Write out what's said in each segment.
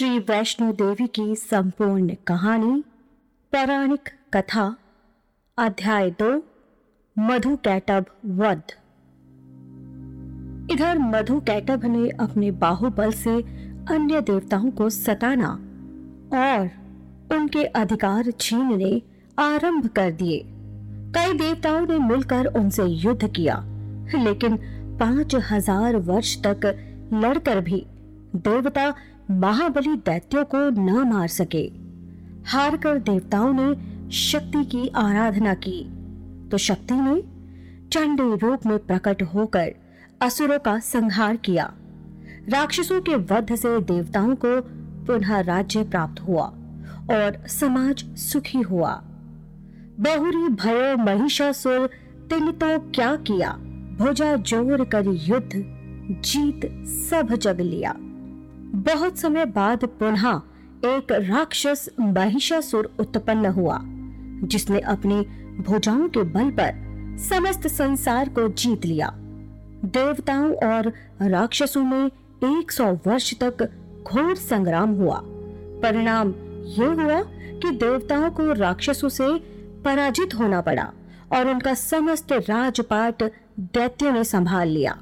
श्री वैष्णो देवी की संपूर्ण कहानी, पौराणिक कथा, अध्याय दो, मधु कैटब वध। इधर मधु कैटब ने अपने बाहुबल से अन्य देवताओं को सताना और उनके अधिकार छीनने आरंभ कर दिए। कई देवताओं ने मिलकर उनसे युद्ध किया, लेकिन पाँच हज़ार वर्ष तक लड़कर भी देवता महाबली दैत्यों को न मार सके। हारकर देवताओं ने शक्ति की आराधना की। तो शक्ति ने चंडी रूप में प्रकट होकर असुरों का संहार किया। राक्षसों के वध से देवताओं को पुनः राज्य प्राप्त हुआ और समाज सुखी हुआ। बहुरी भयो महिषासुर तिन तो क्या किया? भुजा ज़ोर कर युद्ध जीत सब जग लिया। बहुत समय बाद पुनः एक राक्षस महिषासुर उत्पन्न हुआ, जिसने अपनी भुजाओं के बल पर समस्त संसार को जीत लिया। देवताओं और राक्षसों में एक सौ वर्ष तक घोर संग्राम हुआ। परिणाम ये हुआ कि देवताओं को राक्षसों से पराजित होना पड़ा और उनका समस्त राजपाट दैत्यों ने संभाल लिया।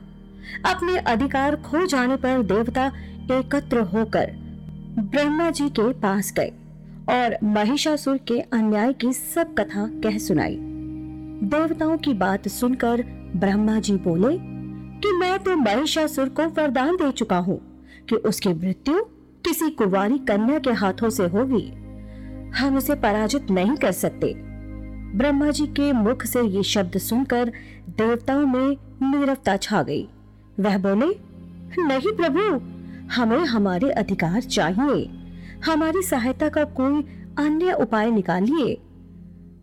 अपने अधिकार खो जाने पर देवता एकत्र होकर ब्रह्मा जी के पास गए और महिषासुर के अन्याय की सब कथा कह सुनाई। देवताओं की बात सुनकर ब्रह्मा जी बोले कि मैं तो महिषासुर को वरदान दे चुका हूँ कि उसकी मृत्यु किसी कुवारी कन्या के हाथों से होगी। हम उसे पराजित नहीं कर सकते। ब्रह्मा जी के मुख से ये शब्द सुनकर देवताओं में नीरवता छा गई। वह बोले, नहीं प्रभु हमें हमारे अधिकार चाहिए। हमारी सहायता का कोई अन्य उपाय निकालिए।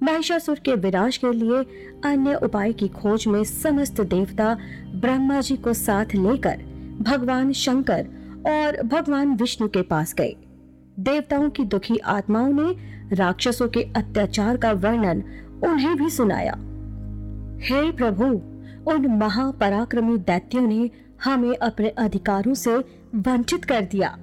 महिषासुर के विनाश के लिए अन्य उपाय की खोज में समस्त देवता ब्रह्मा जी को साथ लेकर भगवान शंकर और भगवान विष्णु के पास गए। देवताओं की दुखी आत्माओं ने राक्षसों के अत्याचार का वर्णन उन्हें भी सुनाया। हे प्रभु, उन महापराक्रमी दैत्यों ने हमें अपने अधिकारों से वंचित कर दिया।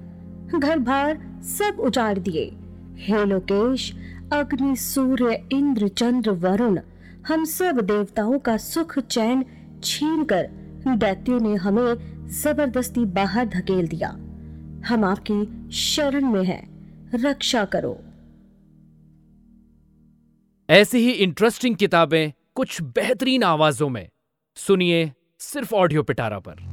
घर बार सब उजाड़ दिए। हे लोकेश, अग्नि, सूर्य, इंद्र, चंद्र, वरुण, हम सब देवताओं का सुख चैन छीन कर दैत्यों ने हमें ज़बरदस्ती बाहर धकेल दिया। हम आपकी शरण में हैं। रक्षा करो। ऐसी ही इंटरेस्टिंग किताबें कुछ बेहतरीन आवाजों में। सुनिए सिर्फ़ ऑडियो पिटारा पर।